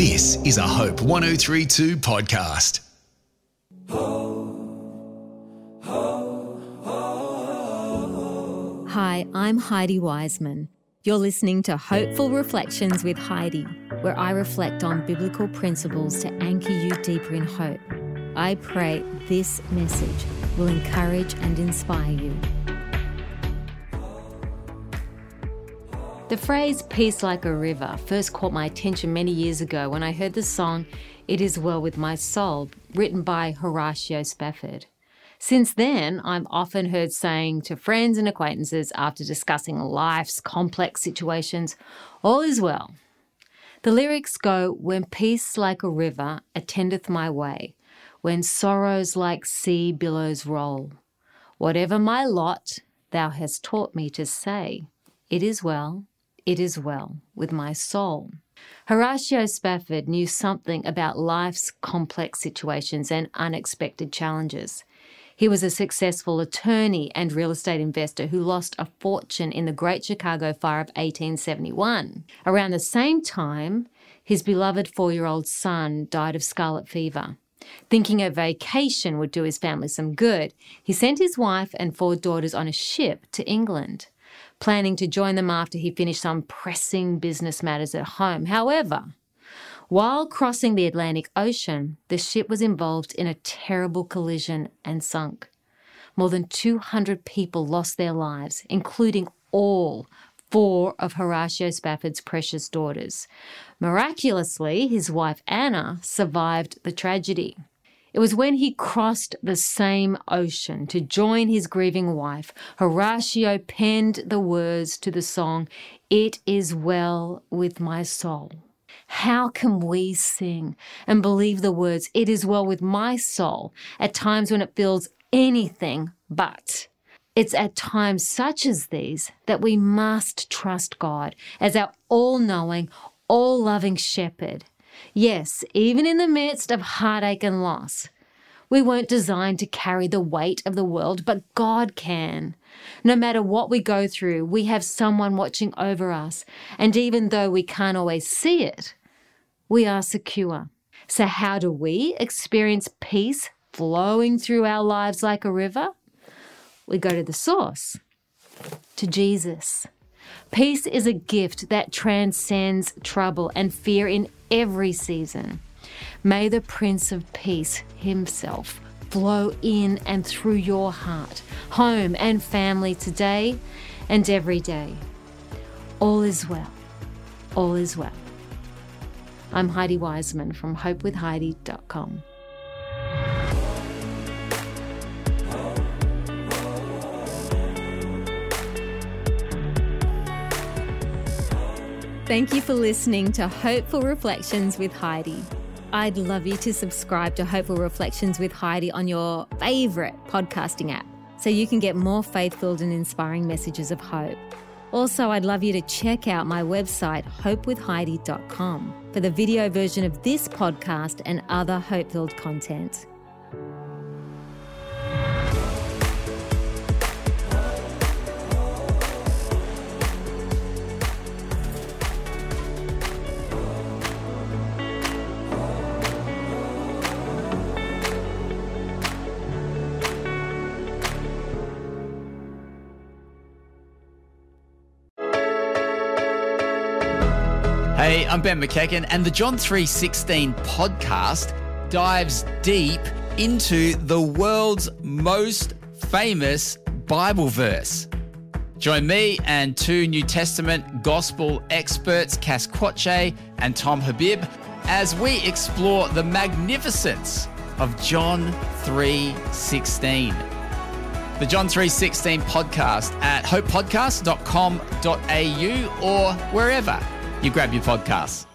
This is a Hope 1032 podcast. Hi, I'm Heidi Wysman. You're listening to Hopeful Reflections with Heidi, where I reflect on biblical principles to anchor you deeper in hope. I pray this message will encourage and inspire you. The phrase peace like a river first caught my attention many years ago when I heard the song It Is Well With My Soul, written by Horatio Spafford. Since then, I've often heard saying to friends and acquaintances after discussing life's complex situations, all is well. The lyrics go, When peace like a river attendeth my way, when sorrows like sea billows roll. Whatever my lot, thou hast taught me to say, It is well, it is well with my soul. Horatio Spafford knew something about life's complex situations and unexpected challenges. He was a successful attorney and real estate investor who lost a fortune in the Great Chicago Fire of 1871. Around the same time, his beloved four year old son died of scarlet fever. Thinking a vacation would do his family some good, he sent his wife and four daughters on a ship to England, planning to join them after he finished some pressing business matters at home. However, while crossing the Atlantic Ocean, the ship was involved in a terrible collision and sunk. More than 200 people lost their lives, including all four of Horatio Spafford's precious daughters. Miraculously, his wife Anna survived the tragedy. It was when he crossed the same ocean to join his grieving wife, Horatio penned the words to the song, It is Well with My Soul. How can we sing and believe the words, It is well with my soul, at times when it feels anything but? It's at times such as these that we must trust God as our all knowing, all loving shepherd. Yes, even in the midst of heartache and loss. We weren't designed to carry the weight of the world, but God can. No matter what we go through, we have someone watching over us. And even though we can't always see it, we are secure. So, how do we experience peace flowing through our lives like a river? We go to the source, to Jesus. Peace is a gift that transcends trouble and fear in every season. May the Prince of Peace himself flow in and through your heart, home, and family today and every day. All is well. All is well. I'm Heidi Wysman from hopewithheidi.com. Thank you for listening to Hopeful Reflections with Heidi. I'd love you to subscribe to Hopeful Reflections with Heidi on your favorite podcasting app so you can get more faith filled and inspiring messages of hope. Also, I'd love you to check out my website, hopewithheidi.com, for the video version of this podcast and other hope filled content. Hey, I'm Ben McEachen, and the John 316 podcast dives deep into the world's most famous Bible verse. Join me and two New Testament gospel experts, Cass Quache and Tom Habib, as we explore the magnificence of John 316. The John 316 podcast at hopepodcast.com.au or wherever you grab your podcasts.